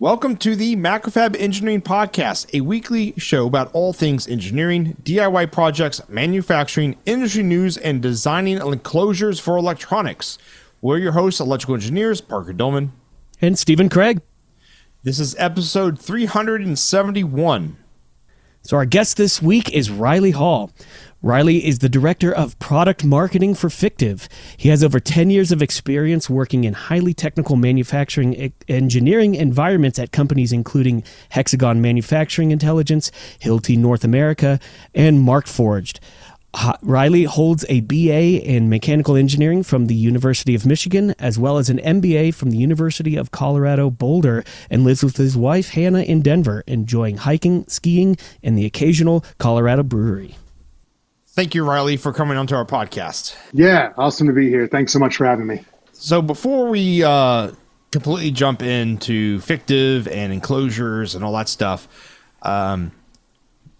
Welcome to the Macrofab Engineering Podcast, a weekly show about all things engineering, DIY projects, manufacturing, industry news, and designing enclosures for electronics. We're your hosts, electrical engineers Parker Dolman and Stephen Craig. This is episode 371. So, our guest this week is Riley Hall. Riley is the director of product marketing for Fictiv. He has over 10 years of experience working in highly technical manufacturing engineering environments at companies including Hexagon Manufacturing Intelligence, Hilti North America, and Markforged. Riley holds a BA in mechanical engineering from the University of Michigan, as well as an MBA from the University of Colorado Boulder, and lives with his wife Hannah in Denver, enjoying hiking, skiing, and the occasional Colorado brewery. Thank you, Riley, for coming onto our podcast. Yeah, awesome to be here. Thanks so much for having me. So before we uh, completely jump into Fictiv and enclosures and all that stuff, um,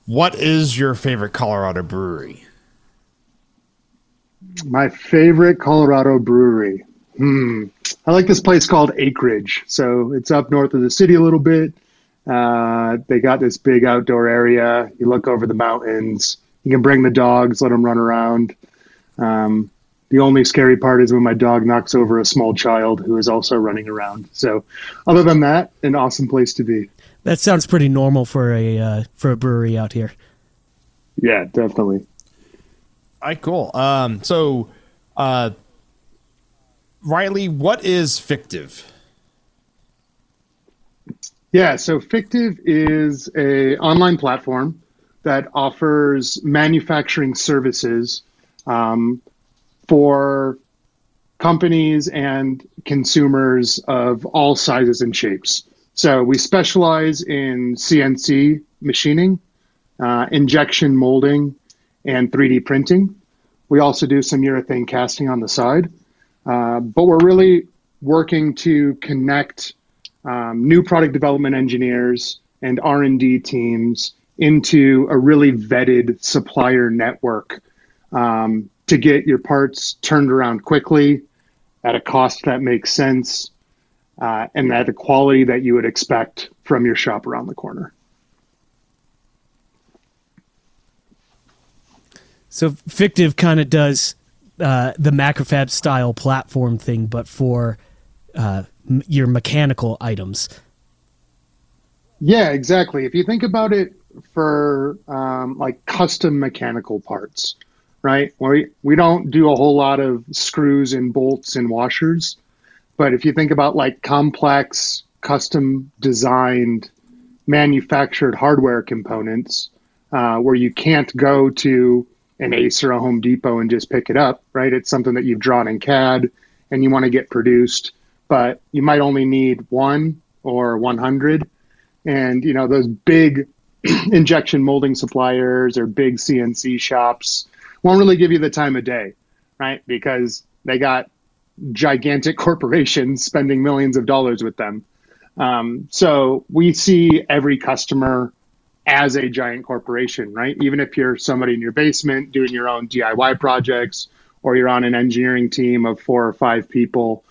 what is your favorite Colorado brewery? My favorite Colorado brewery. Hmm. I like this place called Acreage. So it's up north of the city a little bit. Uh, they got this big outdoor area. You look over the mountains you can bring the dogs, let them run around. Um, the only scary part is when my dog knocks over a small child who is also running around. So, other than that, an awesome place to be. That sounds pretty normal for a uh, for a brewery out here. Yeah, definitely. All right, cool. Um, so, uh, Riley, what is Fictiv? Yeah, so Fictiv is a online platform that offers manufacturing services um, for companies and consumers of all sizes and shapes. So we specialize in CNC machining, uh, injection molding, and 3D printing. We also do some urethane casting on the side, uh, but we're really working to connect um, new product development engineers and R&D teams into a really vetted supplier network um, to get your parts turned around quickly at a cost that makes sense uh, and at a quality that you would expect from your shop around the corner. So Fictiv kind of does uh, the Macrofab style platform thing, but for uh, your mechanical items. Yeah, exactly. If you think about it for um, like custom mechanical parts, right? We we don't do a whole lot of screws and bolts and washers, but if you think about like complex, custom designed, manufactured hardware components, uh, where you can't go to an Ace or a Home Depot and just pick it up, right? It's something that you've drawn in CAD and you want to get produced, but you might only need one or 100. And you know those big injection molding suppliers or big CNC shops won't really give you the time of day, right? Because they got gigantic corporations spending millions of dollars with them. Um, so we see every customer as a giant corporation, right? Even if you're somebody in your basement doing your own DIY projects, or you're on an engineering team of four or five people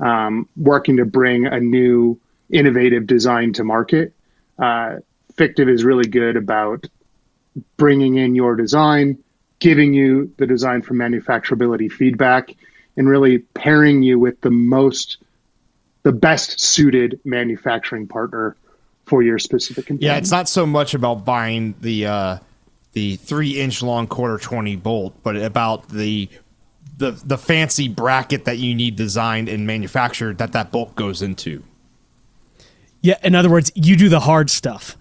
um, working to bring a new innovative design to market. Uh, Fictiv is really good about bringing in your design, giving you the design for manufacturability feedback, and really pairing you with the most, the best suited manufacturing partner for your specific component. Yeah, it's not so much about buying the uh, the three inch long quarter twenty bolt, but about the the the fancy bracket that you need designed and manufactured that that bolt goes into. Yeah, in other words, you do the hard stuff.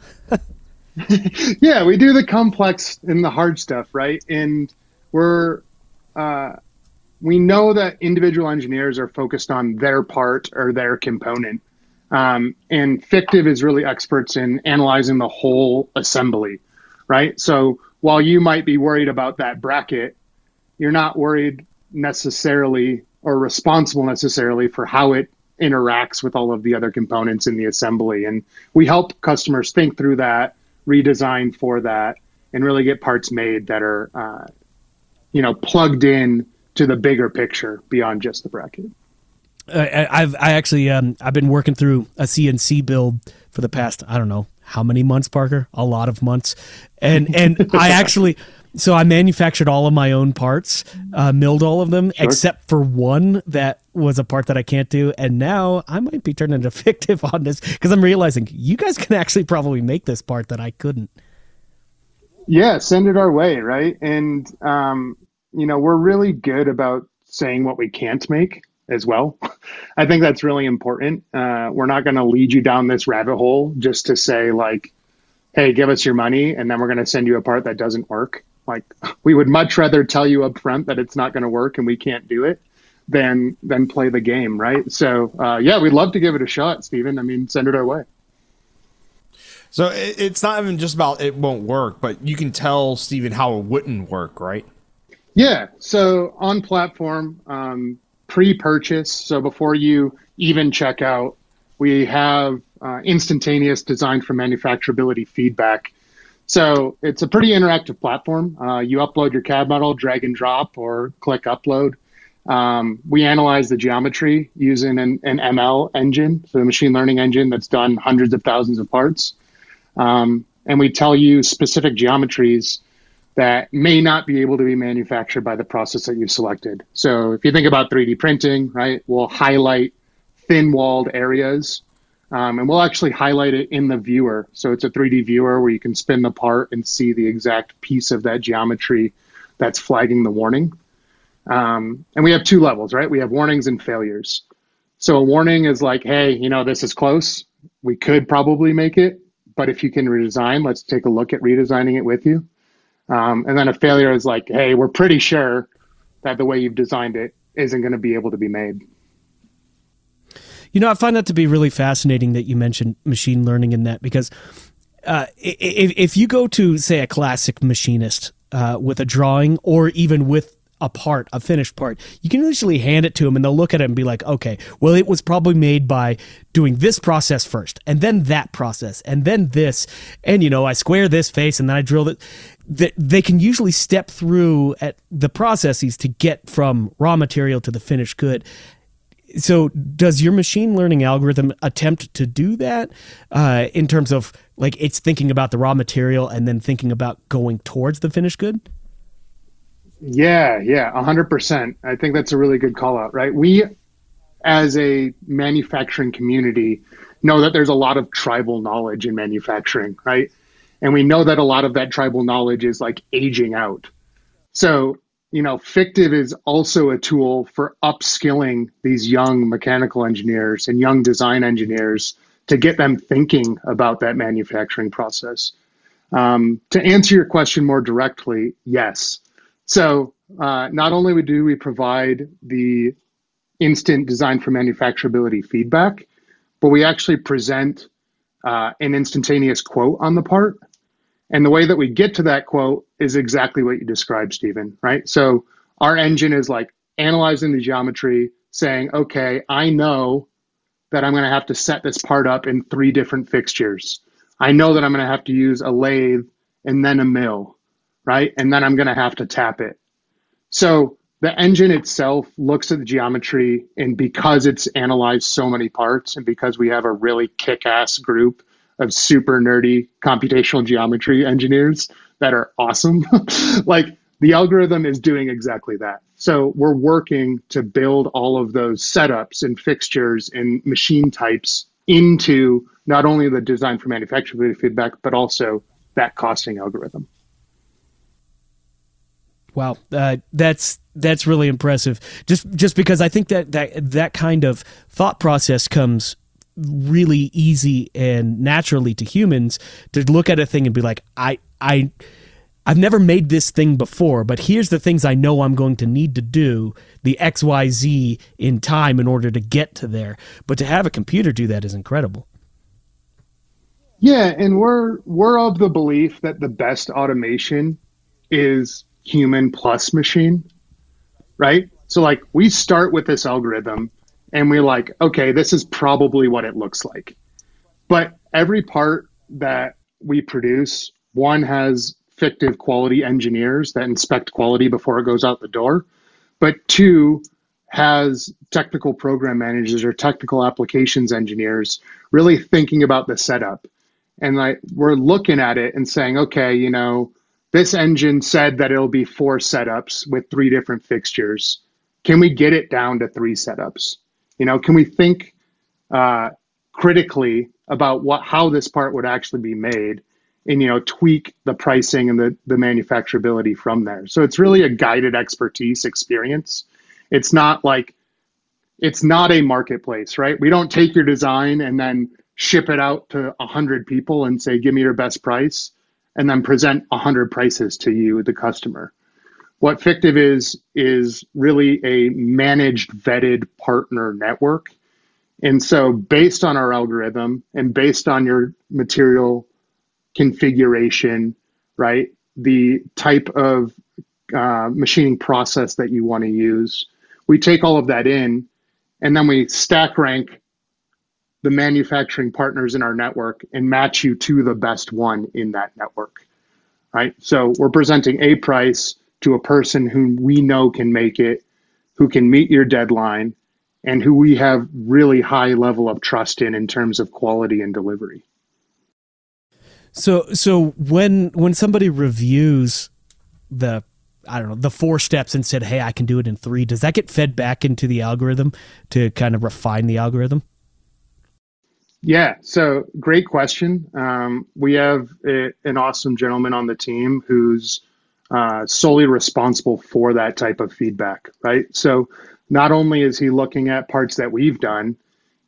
yeah, we do the complex and the hard stuff, right? And we're uh, we know that individual engineers are focused on their part or their component, um, and Fictiv is really experts in analyzing the whole assembly, right? So while you might be worried about that bracket, you're not worried necessarily or responsible necessarily for how it interacts with all of the other components in the assembly. And we help customers think through that redesign for that and really get parts made that are uh, you know plugged in to the bigger picture beyond just the bracket I, I've I actually um, I've been working through a CNC build for the past I don't know how many months, Parker? A lot of months, and and I actually so I manufactured all of my own parts, uh, milled all of them sure. except for one that was a part that I can't do, and now I might be turning into Fictiv on this because I'm realizing you guys can actually probably make this part that I couldn't. Yeah, send it our way, right? And um, you know we're really good about saying what we can't make as well. I think that's really important. Uh, we're not going to lead you down this rabbit hole just to say like, "Hey, give us your money," and then we're going to send you a part that doesn't work. Like, we would much rather tell you up front that it's not going to work and we can't do it than than play the game, right? So, uh, yeah, we'd love to give it a shot, Stephen. I mean, send it our way. So it's not even just about it won't work, but you can tell Stephen how it wouldn't work, right? Yeah. So on platform, um, pre-purchase. So before you even check out, we have uh, instantaneous design for manufacturability feedback. So it's a pretty interactive platform. Uh, you upload your CAD model, drag and drop, or click upload. Um, we analyze the geometry using an, an, ML engine, so a machine learning engine that's done hundreds of thousands of parts. Um, and we tell you specific geometries that may not be able to be manufactured by the process that you've selected. So if you think about 3D printing, right, we'll highlight thin walled areas um, and we'll actually highlight it in the viewer. So it's a 3D viewer where you can spin the part and see the exact piece of that geometry that's flagging the warning. Um, and we have two levels, right? We have warnings and failures. So a warning is like, hey, you know, this is close. We could probably make it, but if you can redesign, let's take a look at redesigning it with you. Um, and then a failure is like, hey, we're pretty sure that the way you've designed it isn't going to be able to be made. You know, I find that to be really fascinating that you mentioned machine learning in that because uh, if, if you go to, say, a classic machinist uh, with a drawing or even with a part, a finished part, you can usually hand it to them and they'll look at it and be like, okay, well, it was probably made by doing this process first and then that process and then this. And, you know, I square this face and then I drill it that they can usually step through at the processes to get from raw material to the finished good. So, does your machine learning algorithm attempt to do that uh, in terms of like it's thinking about the raw material and then thinking about going towards the finished good? Yeah, yeah, 100%. I think that's a really good call out, right? We, as a manufacturing community, know that there's a lot of tribal knowledge in manufacturing, right? And we know that a lot of that tribal knowledge is like aging out. So, you know, Fictiv is also a tool for upskilling these young mechanical engineers and young design engineers to get them thinking about that manufacturing process. Um, to answer your question more directly, yes. So, uh, not only do we provide the instant design for manufacturability feedback, but we actually present uh, an instantaneous quote on the part and the way that we get to that quote is exactly what you described, Stephen, right? So our engine is like analyzing the geometry, saying, okay, I know that I'm going to have to set this part up in three different fixtures. I know that I'm going to have to use a lathe and then a mill, right? And then I'm going to have to tap it. So the engine itself looks at the geometry, and because it's analyzed so many parts, and because we have a really kick ass group of super nerdy computational geometry engineers that are awesome. like the algorithm is doing exactly that. So we're working to build all of those setups and fixtures and machine types into not only the design for manufacturability feedback, but also that costing algorithm. Wow, uh, that's that's really impressive. Just just because I think that that that kind of thought process comes really easy and naturally to humans to look at a thing and be like, I, I, I've never made this thing before, but here's the things I know I'm going to need to do the X, Y, Z in time in order to get to there. But to have a computer do that is incredible. Yeah, and we're we're of the belief that the best automation is human plus machine, right? So like we start with this algorithm and we're like, okay, this is probably what it looks like. But every part that we produce, one has Fictiv quality engineers that inspect quality before it goes out the door, but two has technical program managers or technical applications engineers really thinking about the setup. And like we're looking at it and saying, okay, you know, this engine said that it'll be four setups with three different fixtures. Can we get it down to three setups? You know, can we think uh, critically about what how this part would actually be made and you know tweak the pricing and the, the manufacturability from there? So it's really a guided expertise experience. It's not like it's not a marketplace right? We don't take your design and then ship it out to 100 people and say give me your best price and then present 100 prices to you the customer what Fictiv is is really a managed vetted partner network and so based on our algorithm and based on your material configuration, right? The type of uh, machining process that you want to use. We take all of that in and then we stack rank the manufacturing partners in our network and match you to the best one in that network, right? So we're presenting a price to a person who we know can make it, who can meet your deadline, and who we have really high level of trust in in terms of quality and delivery. So so when when somebody reviews the I don't know the four steps and said, "Hey, I can do it in three, does that get fed back into the algorithm to kind of refine the algorithm? Yeah, so great question. Um, we have a, an awesome gentleman on the team who's uh, solely responsible for that type of feedback, right? So not only is he looking at parts that we've done,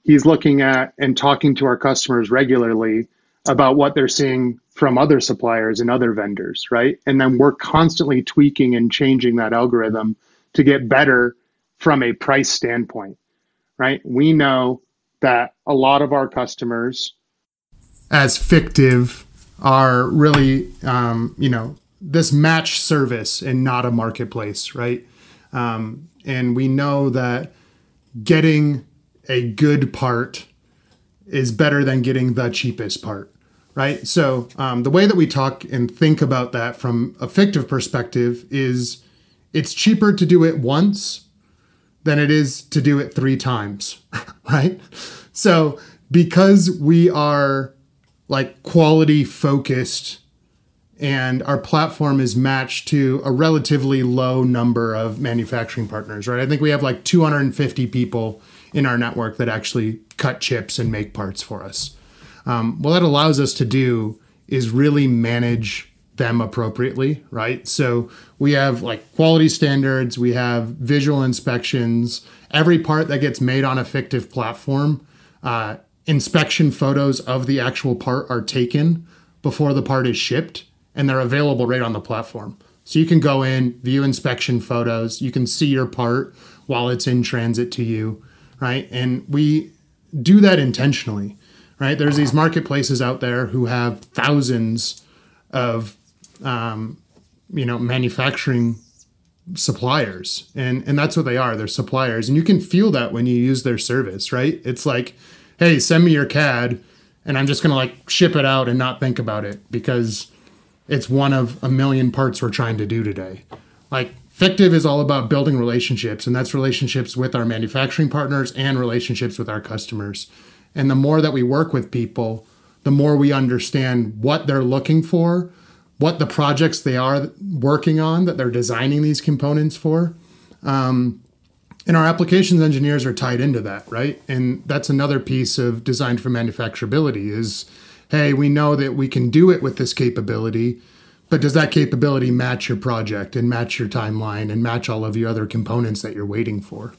he's looking at and talking to our customers regularly about what they're seeing from other suppliers and other vendors, right? And then we're constantly tweaking and changing that algorithm to get better from a price standpoint, right? We know that a lot of our customers, as Fictiv, are really, um, you know, this match service and not a marketplace, right? Um, and we know that getting a good part is better than getting the cheapest part right so um, the way that we talk and think about that from a fictiv perspective is it's cheaper to do it once than it is to do it three times right so because we are like quality focused and our platform is matched to a relatively low number of manufacturing partners, right? I think we have like 250 people in our network that actually cut chips and make parts for us. Um, what that allows us to do is really manage them appropriately, right? So we have like quality standards, we have visual inspections. Every part that gets made on a Fictiv platform, uh, inspection photos of the actual part are taken before the part is shipped and they're available right on the platform. So you can go in, view inspection photos, you can see your part while it's in transit to you, right? And we do that intentionally, right? There's these marketplaces out there who have thousands of, um, you know, manufacturing suppliers, and and that's what they are. They're suppliers, and you can feel that when you use their service, right? It's like, hey, send me your CAD, and I'm just gonna like ship it out and not think about it because it's one of a million parts we're trying to do today. Like Fictiv is all about building relationships, and that's relationships with our manufacturing partners and relationships with our customers. And the more that we work with people, the more we understand what they're looking for, what the projects they are working on that they're designing these components for. Um, and our applications engineers are tied into that, right? And that's another piece of design for manufacturability is hey, we know that we can do it with this capability, but does that capability match your project and match your timeline and match all of your other components that you're waiting for?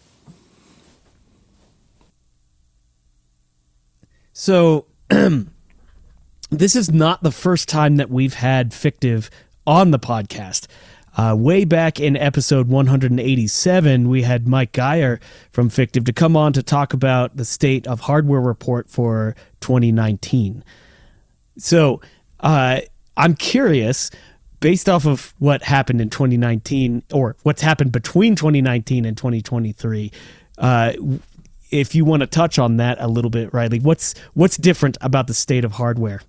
So, this is not the first time that we've had Fictiv on the podcast. Uh, way back in episode 187, we had Mike Geyer from Fictiv to come on to talk about the state of hardware report for 2019. So uh, I'm curious, based off of what happened in 2019 or what's happened between 2019 and 2023. Uh, if you want to touch on that a little bit, Riley, what's what's different about the state of hardware?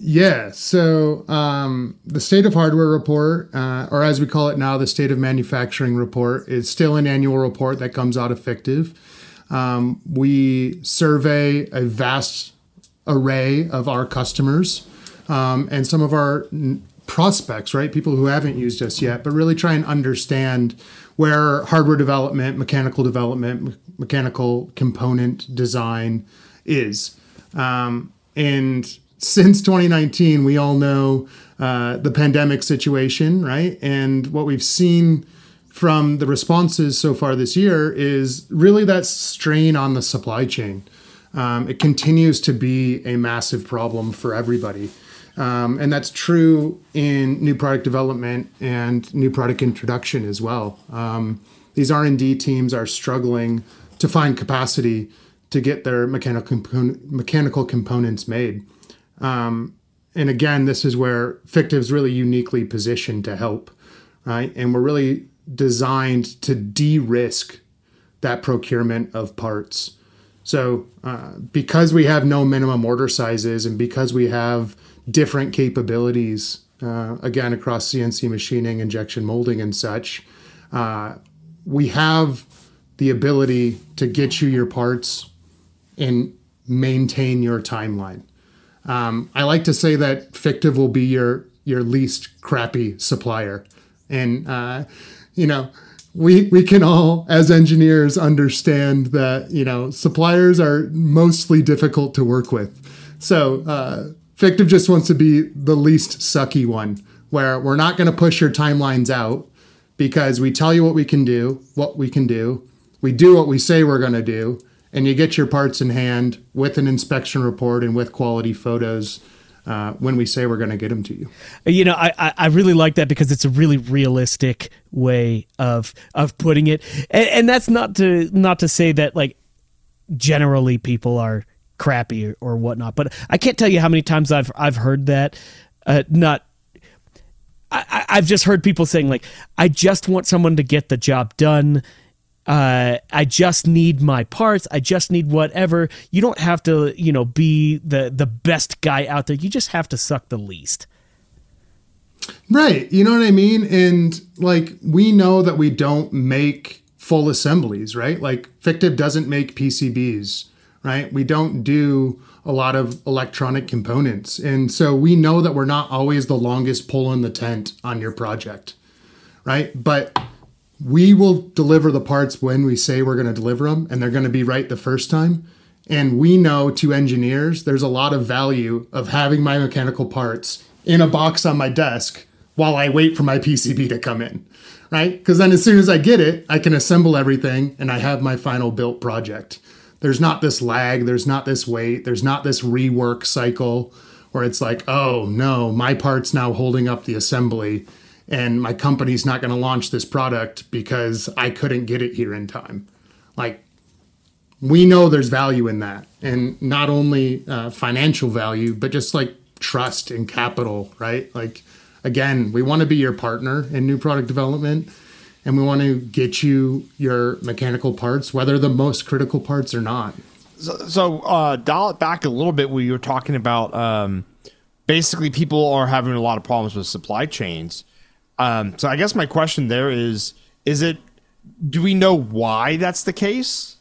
Yeah. So um, the state of hardware report, uh, or as we call it now, the state of manufacturing report, is still an annual report that comes out effective. Um, we survey a vast array of our customers um, and some of our n- prospects, right? People who haven't used us yet, but really try and understand where hardware development, mechanical development, me- mechanical component design is. Um, and since 2019, we all know uh, the pandemic situation, right? And what we've seen from the responses so far this year is really that strain on the supply chain. Um, it continues to be a massive problem for everybody. Um, and that's true in new product development and new product introduction as well. Um, these R&D teams are struggling to find capacity to get their mechanical mechanical components made. Um, and again, this is where Fictiv's really uniquely positioned to help, right? And we're really designed to de-risk that procurement of parts. So, uh, because we have no minimum order sizes and because we have different capabilities, uh, again, across CNC machining, injection molding, and such, uh, we have the ability to get you your parts and maintain your timeline. Um, I like to say that Fictiv will be your your least crappy supplier, and uh, you know we we can all as engineers understand that you know suppliers are mostly difficult to work with. So uh, Fictiv just wants to be the least sucky one, where we're not going to push your timelines out because we tell you what we can do, what we can do, we do what we say we're going to do, and you get your parts in hand with an inspection report and with quality photos uh, when we say we're going to get them to you. You know, I, I, really like that because it's a really realistic way of of putting it, and, and that's not to not to say that like generally people are crappy or, or whatnot, but I can't tell you how many times I've I've heard that. Uh, not I, I've just heard people saying like, I just want someone to get the job done. Uh, I just need my parts. I just need whatever. You don't have to, you know, be the the best guy out there. You just have to suck the least. Right. You know what I mean? And like we know that we don't make full assemblies, right? Like Fictiv doesn't make PCBs, right? We don't do a lot of electronic components. And so we know that we're not always the longest pole in the tent on your project, right? But we will deliver the parts when we say we're going to deliver them and they're going to be right the first time. And we know to engineers, there's a lot of value of having my mechanical parts in a box on my desk while I wait for my PCB to come in, right? Because then as soon as I get it, I can assemble everything and I have my final built project. There's not this lag, there's not this wait, there's not this rework cycle where it's like, oh no, my part's now holding up the assembly and my company's not going to launch this product because I couldn't get it here in time. Like, we know there's value in that, and not only uh, financial value, but just like trust and capital, right? Like, again, we want to be your partner in new product development, and we want to get you your mechanical parts, whether the most critical parts or not. So, so uh, dial it back a little bit where you were talking about um, basically people are having a lot of problems with supply chains. Um, so I guess my question there is: Is it? Do we know why that's the case?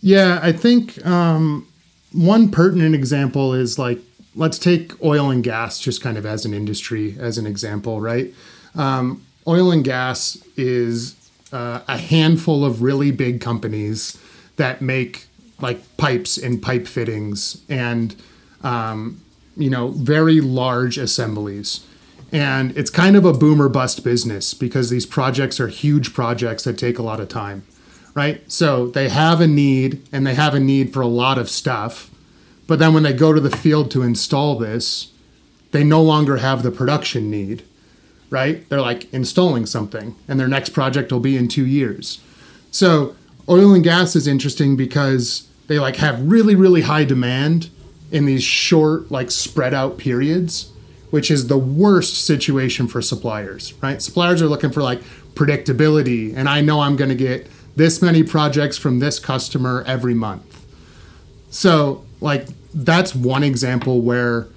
Yeah, I think um, one pertinent example is like let's take oil and gas just kind of as an industry as an example, right? Um, oil and gas is uh, a handful of really big companies that make like pipes and pipe fittings and um, you know very large assemblies and it's kind of a boomer bust business because these projects are huge projects that take a lot of time right? So they have a need and they have a need for a lot of stuff. But then when they go to the field to install this they no longer have the production need right? They're like installing something and their next project will be in two years. So oil and gas is interesting because they like have really really high demand in these short like spread out periods which is the worst situation for suppliers right suppliers are looking for like predictability and i know i'm going to get this many projects from this customer every month so like that's one example where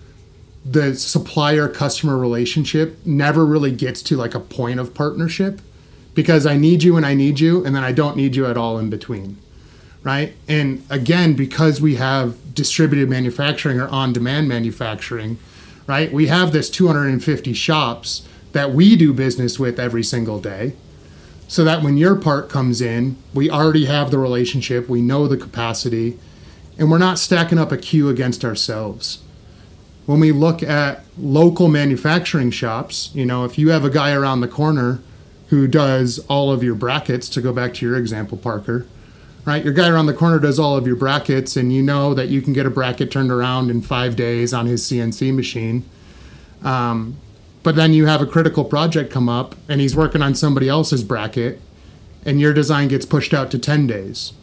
the supplier customer relationship never really gets to like a point of partnership because I need you and I need you, and then I don't need you at all in between. Right. And again, because we have distributed manufacturing or on demand manufacturing, right, we have this 250 shops that we do business with every single day. So that when your part comes in, we already have the relationship, we know the capacity, and we're not stacking up a queue against ourselves when we look at local manufacturing shops, you know, if you have a guy around the corner who does all of your brackets, to go back to your example, Parker, right? Your guy around the corner does all of your brackets, and you know that you can get a bracket turned around in five days on his CNC machine. Um, but then you have a critical project come up, and he's working on somebody else's bracket, and your design gets pushed out to 10 days,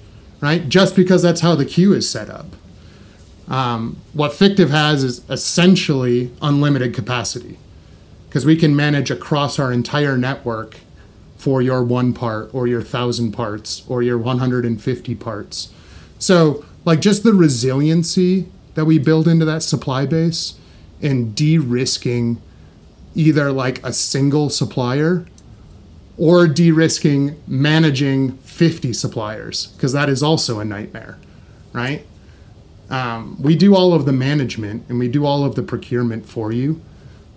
right? Just because that's how the queue is set up. Um, what Fictiv has is essentially unlimited capacity because we can manage across our entire network for your one part or your thousand parts or your 150 parts. So, like, just the resiliency that we build into that supply base and de risking either like a single supplier or de risking managing 50 suppliers because that is also a nightmare, right? Um, we do all of the management and we do all of the procurement for you.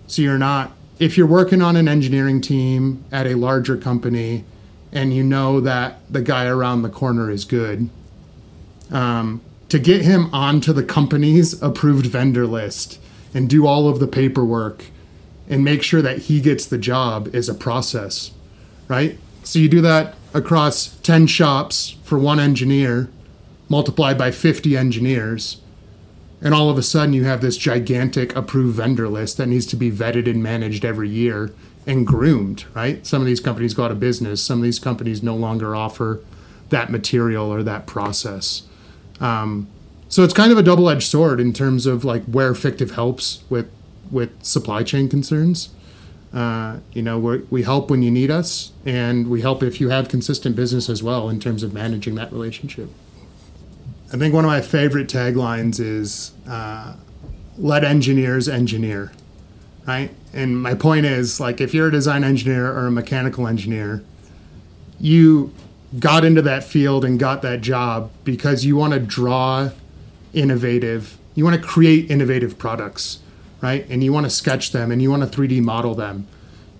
So you're not, if you're working on an engineering team at a larger company and you know that the guy around the corner is good, um, to get him onto the company's approved vendor list and do all of the paperwork and make sure that he gets the job is a process, right? So you do that across 10 shops for one engineer multiplied by 50 engineers. And all of a sudden, you have this gigantic approved vendor list that needs to be vetted and managed every year and groomed, right? Some of these companies go out of business. Some of these companies no longer offer that material or that process. Um, so it's kind of a double-edged sword in terms of like where Fictiv helps with with supply chain concerns. Uh, you know, we we help when you need us, and we help if you have consistent business as well in terms of managing that relationship. I think one of my favorite taglines is uh, "Let engineers engineer." Right, and my point is like if you're a design engineer or a mechanical engineer, you got into that field and got that job because you want to draw innovative, you want to create innovative products, right? And you want to sketch them and you want to 3D model them.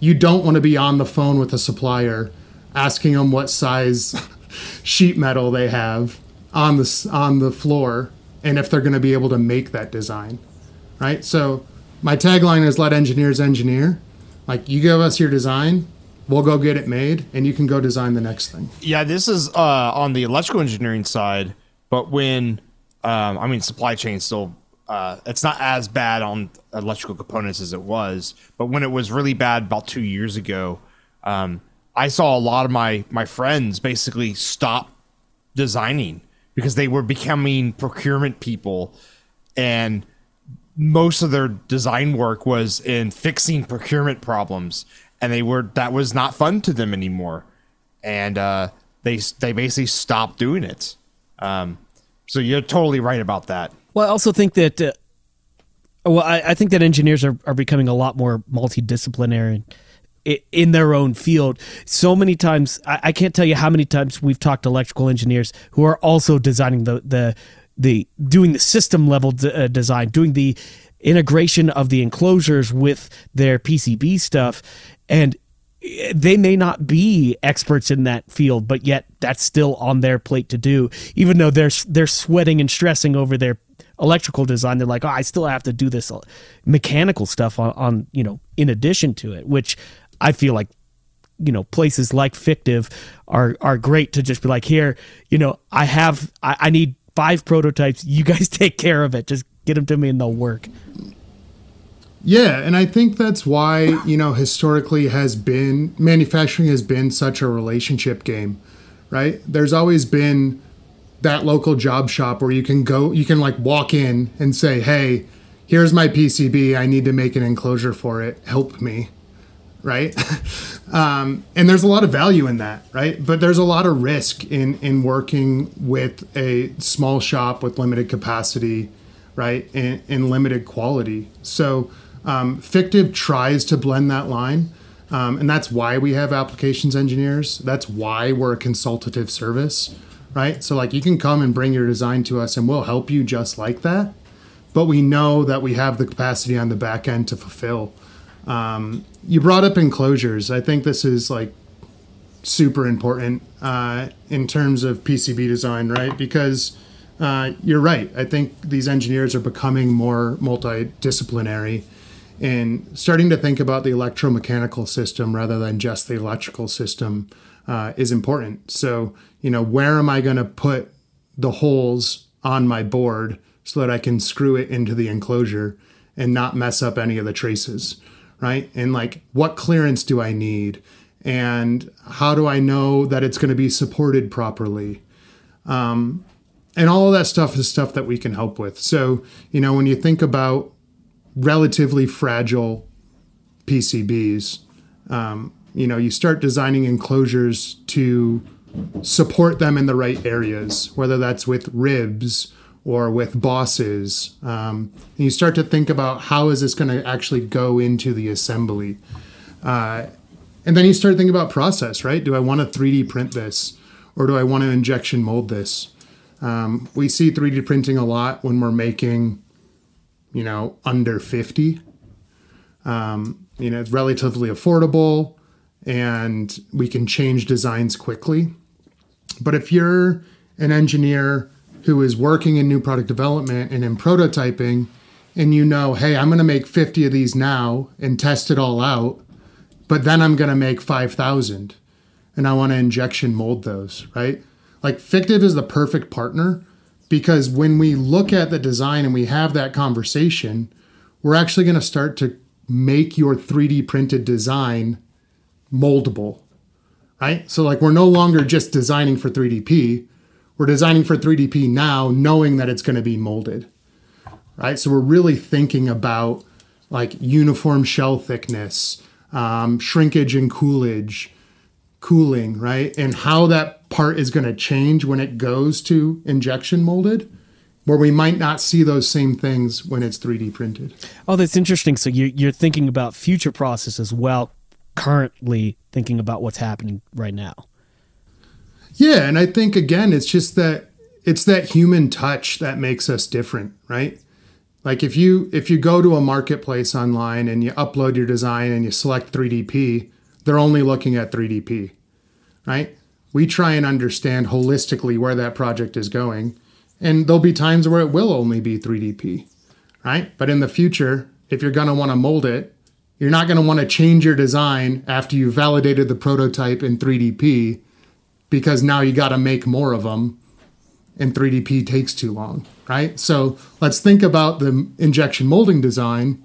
You don't want to be on the phone with a supplier asking them what size sheet metal they have on the on the floor and if they're going to be able to make that design, right? So my tagline is "Let engineers engineer." Like you give us your design, we'll go get it made, and you can go design the next thing. Yeah, this is uh, on the electrical engineering side, but when um, I mean supply chain still. Uh, it's not as bad on electrical components as it was, but when it was really bad about two years ago, um, I saw a lot of my my friends basically stop designing because they were becoming procurement people. And most of their design work was in fixing procurement problems. And they were that was not fun to them anymore. And uh, they they basically stopped doing it. Um, so you're totally right about that. Well i also think that uh, well I, I, think that engineers are, are becoming a lot more multidisciplinary in their own field. So many times, I, can't tell you how many times we've talked to electrical engineers who are also designing the the the doing the system level d- uh, design, doing the integration of the enclosures with their PCB stuff, and they may not be experts in that field, but yet that's still on their plate to do. Even though they're they're sweating and stressing over their electrical design, they're like, oh, I still have to do this mechanical stuff on, on you know in addition to it, which I feel like you know places like Fictiv are are great to just be like here you know i have I, I, need five prototypes. You guys take care of it. Just get them to me and they'll work. Yeah and i think that's why you know historically has been manufacturing has been such a relationship game right? There's always been that local job shop where you can go you can like walk in and say hey here's my pcb i need to make an enclosure for it. Help me right? um, and there's a lot of value in that, right? But there's a lot of risk in in working with a small shop with limited capacity, right? In, in limited quality. So um, Fictiv tries to blend that line. Um, and that's why we have applications engineers. That's why we're a consultative service, right? So, like, you can come and bring your design to us and we'll help you just like that. But we know that we have the capacity on the back end to fulfill. Um, you brought up enclosures. I think this is like super important uh, in terms of PCB design, right? Because uh, you're right. I think these engineers are becoming more multidisciplinary and starting to think about the electromechanical system rather than just the electrical system uh, is important. So, you know, where am I going to put the holes on my board so that I can screw it into the enclosure and not mess up any of the traces, right? And like, what clearance do I need? And how do I know that it's going to be supported properly? Um, and all of that stuff is stuff that we can help with. So, you know, when you think about relatively fragile PCBs, um, you know, you start designing enclosures to support them in the right areas, whether that's with ribs or with bosses. Um, you start to think about how is this going to actually go into the assembly. Uh, and then you start thinking about process, right? Do I want to 3D print this or do I want to injection mold this? Um, we see 3D printing a lot when we're making, you know, under 50. Um, you know, it's relatively affordable and we can change designs quickly. But if you're an engineer who is working in new product development and in prototyping, and you know, hey, I'm going to make 50 of these now and test it all out, but then I'm going to make 5,000 and I want to injection mold those, right? Like Fictiv is the perfect partner because when we look at the design and we have that conversation, we're actually going to start to make your 3D printed design moldable, right? So, like, we're no longer just designing for 3DP, we're designing for 3DP now, knowing that it's going to be molded, right? So, we're really thinking about like uniform shell thickness, um, shrinkage and coolage, cooling, right? And how that part is going to change when it goes to injection molded, where we might not see those same things when it's 3D printed. Oh, that's interesting. So you're, you're thinking about future process as well, currently thinking about what's happening right now. Yeah, and I think again, it's just that it's that human touch that makes us different, right? Like if you if you go to a marketplace online and you upload your design and you select 3DP, they're only looking at 3DP, right? We try and understand holistically where that project is going, and there'll be times where it will only be 3DP, right? But in the future, if you're going to want to mold it, you're not going to want to change your design after you validated the prototype in 3DP because now you got to make more of them and 3DP takes too long, right? So let's think about the injection molding design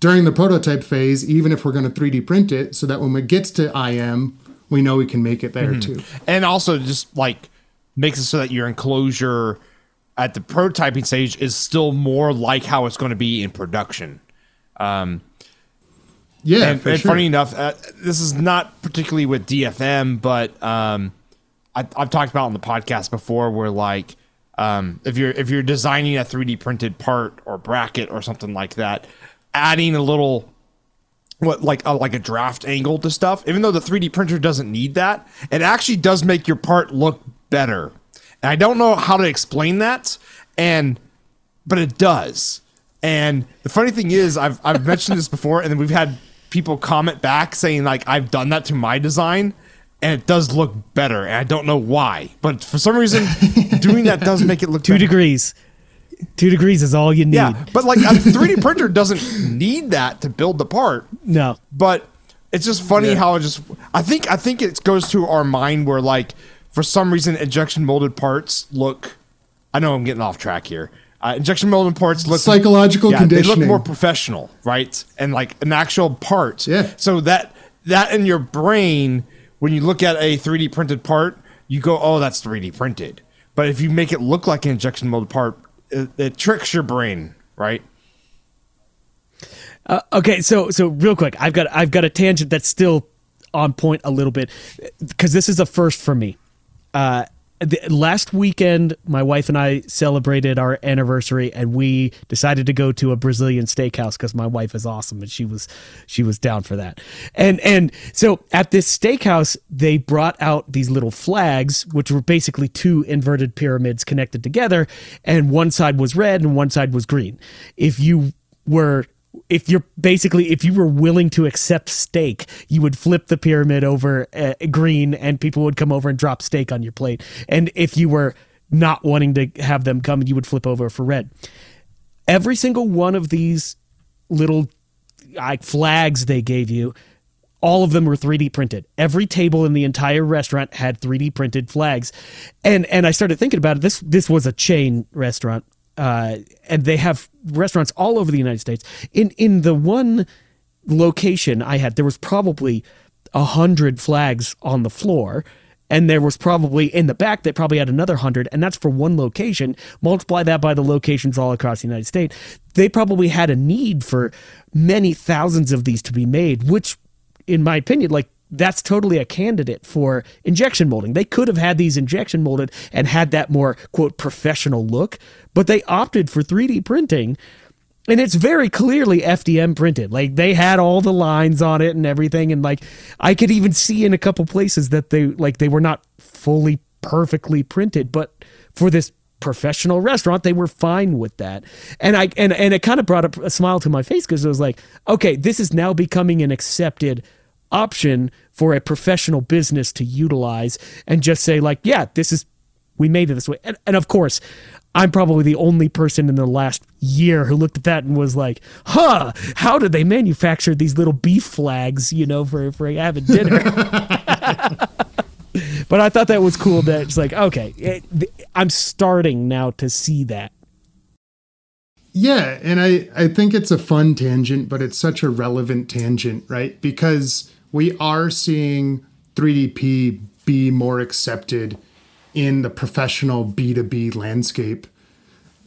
during the prototype phase, even if we're going to 3D print it, so that when it gets to IM, we know we can make it there mm-hmm. too. And also just like makes it so that your enclosure at the prototyping stage is still more like how it's going to be in production. Um, yeah, and, and sure. funny enough, uh, this is not particularly with DFM, but um, I, have talked about on the podcast before, where like um, if you're if you're designing a 3D printed part or bracket or something like that, adding a little what like a, like a draft angle to stuff even though the 3d printer doesn't need that it actually does make your part look better. And i don't know how to explain that and but it does. And the funny thing is i've i've mentioned this before and then we've had people comment back saying like i've done that to my design and it does look better and i don't know why but for some reason doing that does make it look two better. degrees Two degrees is all you need. Yeah, but like a 3D printer doesn't need that to build the part. No, but it's just funny yeah. how it just. I think I think it goes to our mind where like for some reason injection molded parts look. I know I'm getting off track here. Uh, injection molded parts look psychological yeah, conditioning. They look more professional, right? And like an actual part. Yeah. So that that in your brain, when you look at a 3D printed part, you go, "Oh, that's 3D printed." But if you make it look like an injection molded part, it, it tricks your brain, right? Uh, okay, so so real quick, I've got I've got a tangent that's still on point a little bit because this is a first for me. Uh, the, last weekend, my wife and I celebrated our anniversary, and we decided to go to a Brazilian steakhouse because my wife is awesome, and she was she was down for that. And and so at this steakhouse, they brought out these little flags, which were basically two inverted pyramids connected together, and one side was red and one side was green. If you were if you're basically if you were willing to accept steak you would flip the pyramid over uh, green and people would come over and drop steak on your plate and if you were not wanting to have them come you would flip over for red every single one of these little like flags they gave you all of them were 3D printed. Every table in the entire restaurant had 3D printed flags. And and I started thinking about it. This this was a chain restaurant uh, and they have restaurants all over the United States. In in the one location I had, there was probably a hundred flags on the floor, and there was probably in the back they probably had another hundred, and that's for one location. Multiply that by the locations all across the United States. They probably had a need for many thousands of these to be made, which, in my opinion, like that's totally a candidate for injection molding. They could have had these injection molded and had that more quote professional look, but they opted for 3D printing. And it's very clearly FDM printed. Like they had all the lines on it and everything and like I could even see in a couple places that they like they were not fully perfectly printed, but for this professional restaurant they were fine with that and i and, and it kind of brought a smile to my face because it was like okay this is now becoming an accepted option for a professional business to utilize and just say like yeah this is we made it this way. And, and of course i'm probably the only person in the last year who looked at that and was like huh how did they manufacture these little beef flags you know for for having dinner? But i thought that was cool that it's like okay it, i'm starting now to see that. Yeah, and I, I think it's a fun tangent, but it's such a relevant tangent, right? Because we are seeing 3DP be more accepted in the professional B2B landscape.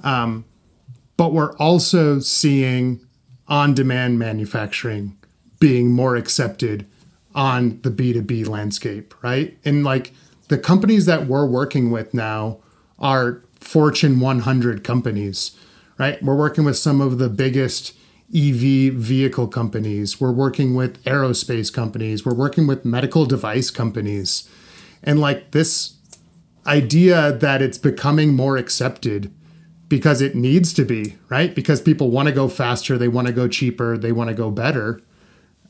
Um, but we're also seeing on demand manufacturing being more accepted on the B2B landscape, right? And like the companies that we're working with now are Fortune 100 companies, right? We're working with some of the biggest EV vehicle companies. We're working with aerospace companies. We're working with medical device companies. And like this idea that it's becoming more accepted because it needs to be, right? Because people want to go faster, they want to go cheaper, they want to go better.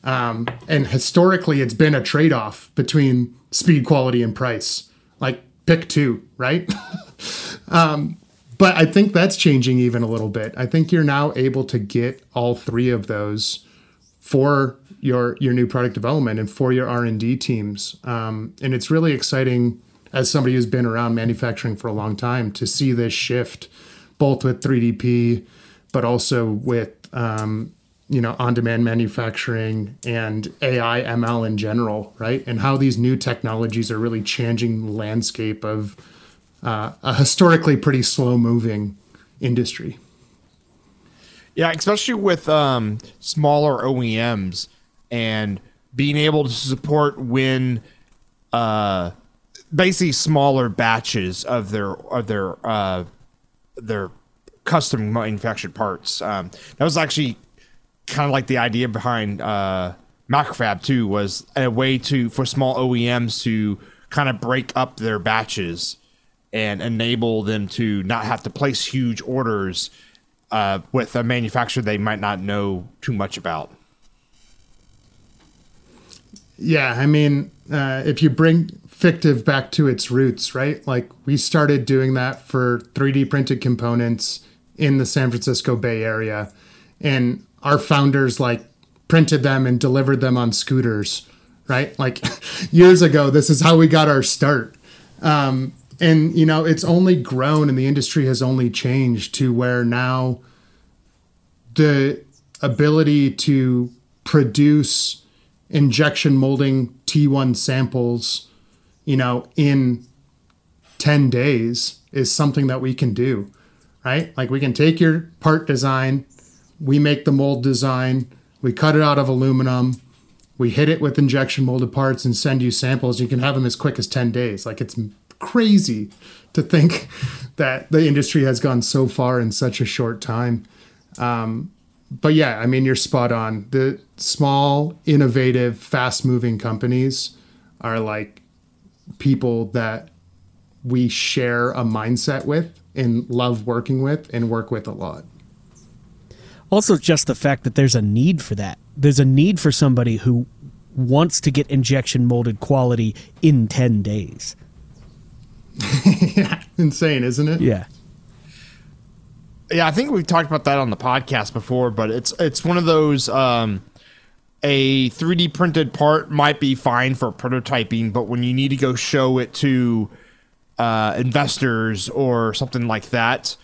Um, and historically, it's been a trade off between speed, quality, and price. Like, pick two, right? um, but I think that's changing even a little bit. I think you're now able to get all three of those for your your new product development and for your R and D teams. Um, and it's really exciting as somebody who's been around manufacturing for a long time to see this shift, both with 3DP, but also with um, you know on-demand manufacturing and AI ML in general, right? And how these new technologies are really changing the landscape of uh, a historically pretty slow moving industry. Yeah, especially with um, smaller OEMs and being able to support when uh, basically smaller batches of their of their uh, their custom manufactured parts. Um, that was actually kind of like the idea behind uh, Macrofab too. Was a way to for small OEMs to kind of break up their batches and enable them to not have to place huge orders uh, with a manufacturer they might not know too much about. Yeah, I mean, uh, if you bring Fictiv back to its roots, right? Like we started doing that for 3D printed components in the San Francisco Bay Area, and our founders like printed them and delivered them on scooters, right? Like years ago, this is how we got our start. Um, and you know it's only grown and the industry has only changed to where now the ability to produce injection molding T1 samples you know in 10 days is something that we can do right? Like we can take your part design we make the mold design we cut it out of aluminum we hit it with injection molded parts and send you samples. You can have them as quick as 10 days. Like it's crazy to think that the industry has gone so far in such a short time. Um, but yeah, I mean, you're spot on. The small, innovative, fast moving companies are like people that we share a mindset with and love working with and work with a lot. Also, just the fact that there's a need for that. There's a need for somebody who wants to get injection molded quality in 10 days. Yeah, insane, isn't it? Yeah. Yeah, I think we've talked about that on the podcast before, but it's it's one of those um, a 3D printed part might be fine for prototyping, but when you need to go show it to uh, investors or something like that,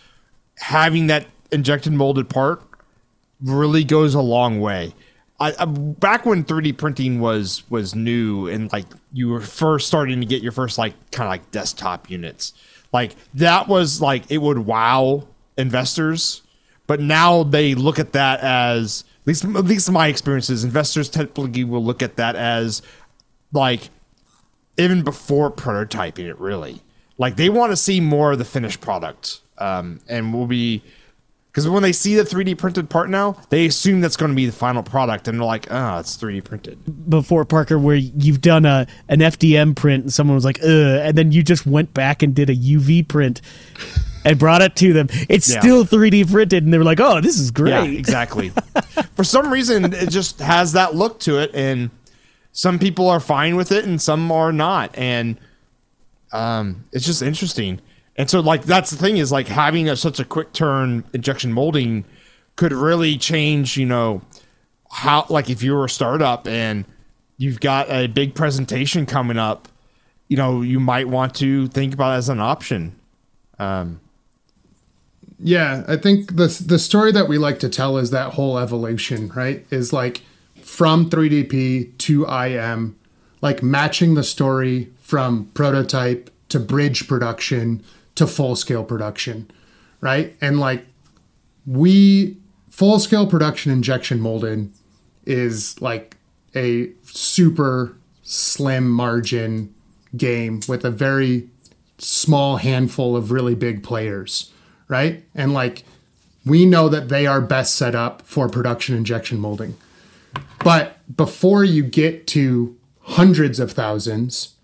having that injected molded part really goes a long way. I, I, back when 3D printing was was new and like you were first starting to get your first like kind of like desktop units, like that was like it would wow investors, but now they look at that as at least at least my experiences. Investors typically will look at that as like even before prototyping it. Really, like they want to see more of the finished product, um, and we'll be because when they see the 3D printed part now, they assume that's going to be the final product, and they're like, "Oh, it's 3D printed." Before Parker, where you've done a an FDM print, and someone was like, "Ugh," and then you just went back and did a UV print and brought it to them. It's yeah. still 3D printed, and they were like, "Oh, this is great." Yeah, exactly. For some reason, it just has that look to it, and some people are fine with it, and some are not, and um, it's just interesting. And so, like, that's the thing is like having a, such a quick turn injection molding could really change, you know, how, like, if you're a startup and you've got a big presentation coming up, you know, you might want to think about as an option. Um, yeah, I think the the story that we like to tell is that whole evolution, right? Is like from 3DP to IM, like matching the story from prototype to bridge production to full scale production, right? And like we full scale production injection molded is like a super slim margin game with a very small handful of really big players, right? And like we know that they are best set up for production injection molding. But before you get to hundreds of thousands,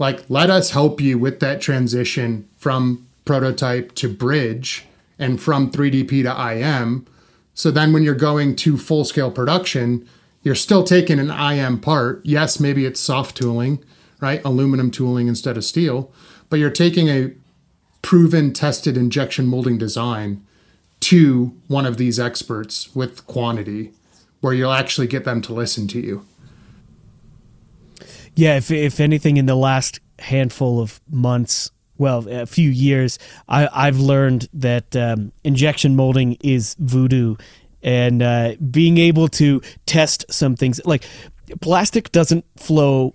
like let us help you with that transition from prototype to bridge and from 3DP to IM. So then when you're going to full scale production, you're still taking an IM part. Yes, maybe it's soft tooling, right? Aluminum tooling instead of steel, but you're taking a proven, tested injection molding design to one of these experts with quantity where you'll actually get them to listen to you. Yeah, if, if anything, in the last handful of months, well, a few years, I, I've learned that um, injection molding is voodoo, and uh, being able to test some things like plastic doesn't flow.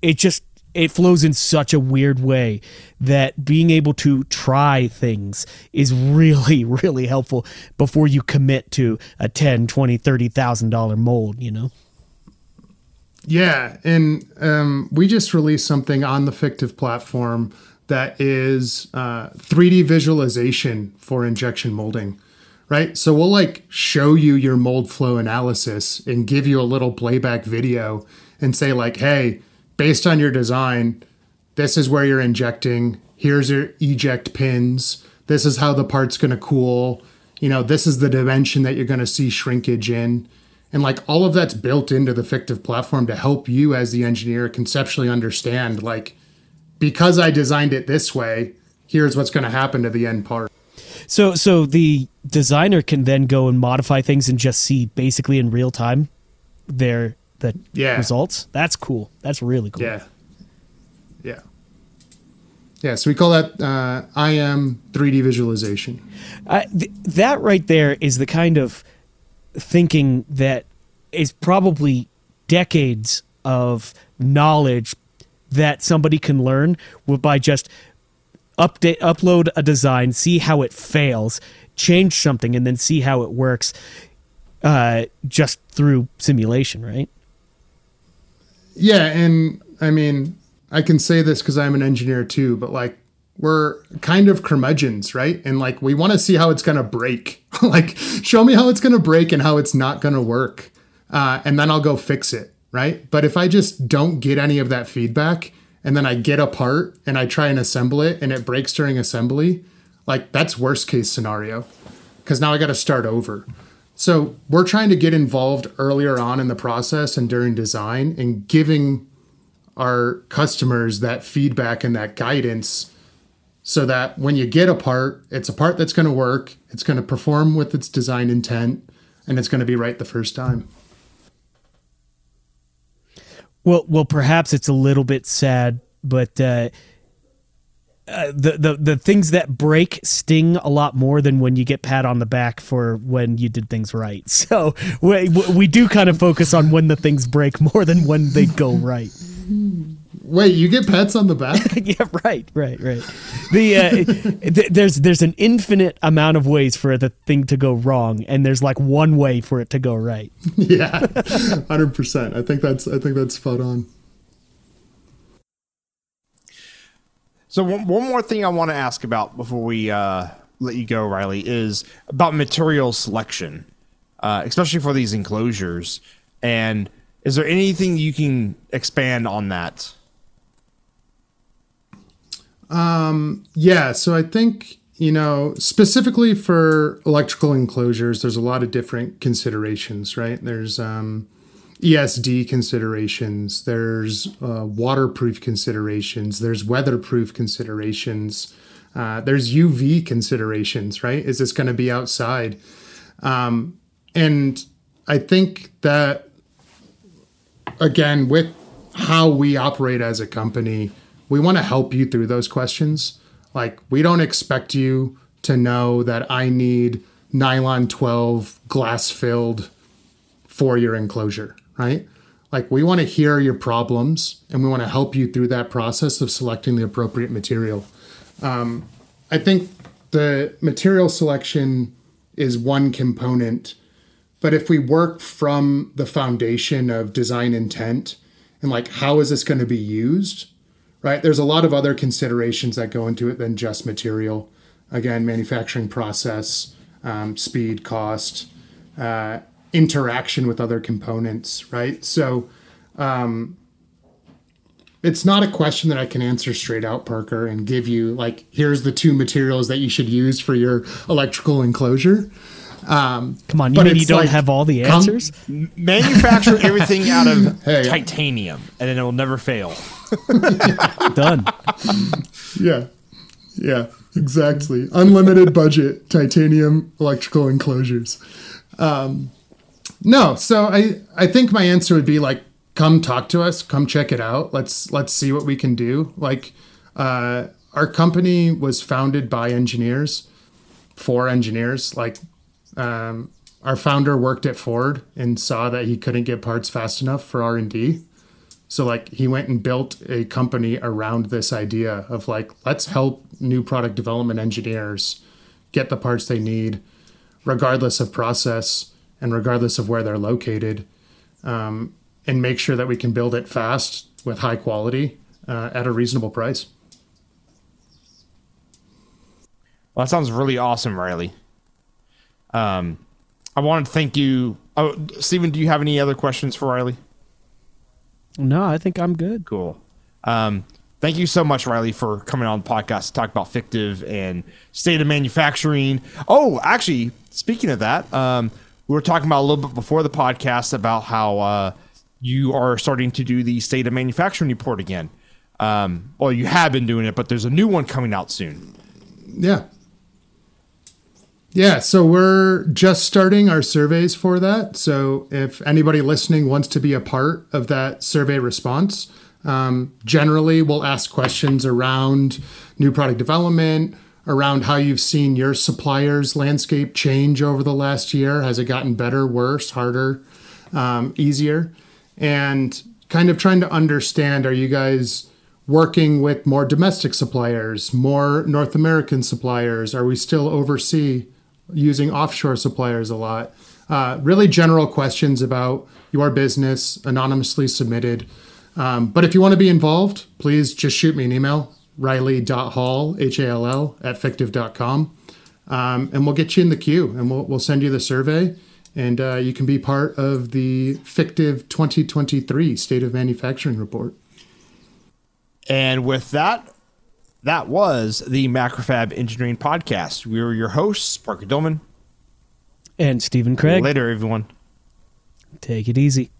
It just it flows in such a weird way that being able to try things is really really helpful before you commit to a 10 20 30 thousand dollar mold you know yeah and um, we just released something on the Fictiv platform that is uh, 3D visualization for injection molding, right? So we'll like show you your mold flow analysis and give you a little playback video and say, like, hey, based on your design, this is where you're injecting. Here's your eject pins. This is how the part's going to cool. You know, this is the dimension that you're going to see shrinkage in. And like all of that's built into the Fictiv platform to help you as the engineer conceptually understand like because I designed it this way, here's what's going to happen to the end part. So, so the designer can then go and modify things and just see basically in real time their the yeah. results. That's cool. That's really cool. Yeah. Yeah. Yeah. So we call that uh, IM 3D visualization. Uh, th- that right there is the kind of thinking that is probably decades of knowledge that somebody can learn by just update upload a design, see how it fails, change something, and then see how it works uh, just through simulation, right? Yeah, and I mean I can say this because I'm an engineer too, but like we're kind of curmudgeons, right? And like we want to see how it's gonna break. like show me how it's gonna break and how it's not gonna work, uh, and then I'll go fix it, right? But if I just don't get any of that feedback and then I get a part and I try and assemble it and it breaks during assembly, like that's worst case scenario because now I got to start over. So we're trying to get involved earlier on in the process and during design and giving our customers that feedback and that guidance so that when you get a part, it's a part that's going to work, it's going to perform with its design intent, and it's going to be right the first time. Well, well, perhaps it's a little bit sad, but uh, uh, the the the things that break sting a lot more than when you get pat on the back for when you did things right. So we we do kind of focus on when the things break more than when they go right. Wait, you get pats on the back? yeah, right, right, right. The uh, th- there's there's an infinite amount of ways for the thing to go wrong, and there's like one way for it to go right. yeah, hundred percent. I think that's I think that's spot on. So one, one more thing I want to ask about before we uh, let you go, Riley, is about material selection, uh, especially for these enclosures. And is there anything you can expand on that? Um, yeah, so I think you know specifically for electrical enclosures, there's a lot of different considerations, right? There's um, ESD considerations, there's uh, waterproof considerations, there's weatherproof considerations, uh, there's UV considerations, right? Is this going to be outside? Um, and I think that, again, with how we operate as a company, we want to help you through those questions. Like, we don't expect you to know that I need nylon 12 glass filled for your enclosure right? Like we want to hear your problems and we want to help you through that process of selecting the appropriate material. Um, I think the material selection is one component, but if we work from the foundation of design intent and like how is this going to be used, right? There's a lot of other considerations that go into it than just material. Again, manufacturing process, um, speed, cost, uh, interaction with other components, right? So um, it's not a question that I can answer straight out, Parker, and give you like, here's the two materials that you should use for your electrical enclosure. Um, Come on, you mean you don't like, have all the answers? Com- manufacture everything out of hey. titanium, and then it will never fail. Done. Yeah, yeah, exactly. Unlimited budget titanium electrical enclosures. Um, no, so I I think my answer would be like come talk to us, come check it out. Let's let's see what we can do. Like uh, our company was founded by engineers for engineers. Like um, our founder worked at Ford and saw that he couldn't get parts fast enough for R and D. So like he went and built a company around this idea of like let's help new product development engineers get the parts they need, regardless of process and regardless of where they're located, um, and make sure that we can build it fast with high quality uh, at a reasonable price. Well, that sounds really awesome, Riley. Um, I want to thank you. Oh, Stephen, do you have any other questions for Riley? No, I think I'm good. Cool. Um, thank you so much, Riley, for coming on the podcast to talk about Fictiv and state of manufacturing. Oh, actually, speaking of that, um, we were talking about a little bit before the podcast about how uh, you are starting to do the state of manufacturing report again. Um, well, you have been doing it, but there's a new one coming out soon. Yeah. Yeah, so we're just starting our surveys for that. So if anybody listening wants to be a part of that survey response, um, generally we'll ask questions around new product development, around how you've seen your suppliers landscape change over the last year. Has it gotten better, worse, harder, um, easier? And kind of trying to understand are you guys working with more domestic suppliers, more North American suppliers? Are we still overseas using offshore suppliers a lot? Uh, really general questions about your business, anonymously submitted. Um, but if you want to be involved, please just shoot me an email, riley.hall, H-A-L-L, at fictiv.com. Um, and we'll get you in the queue and we'll, we'll send you the survey and uh, you can be part of the Fictiv 2023 State of Manufacturing Report. And with that, that was the Macrofab Engineering Podcast. We were your hosts, Parker Dolman. And Stephen Craig. Later, everyone. Take it easy.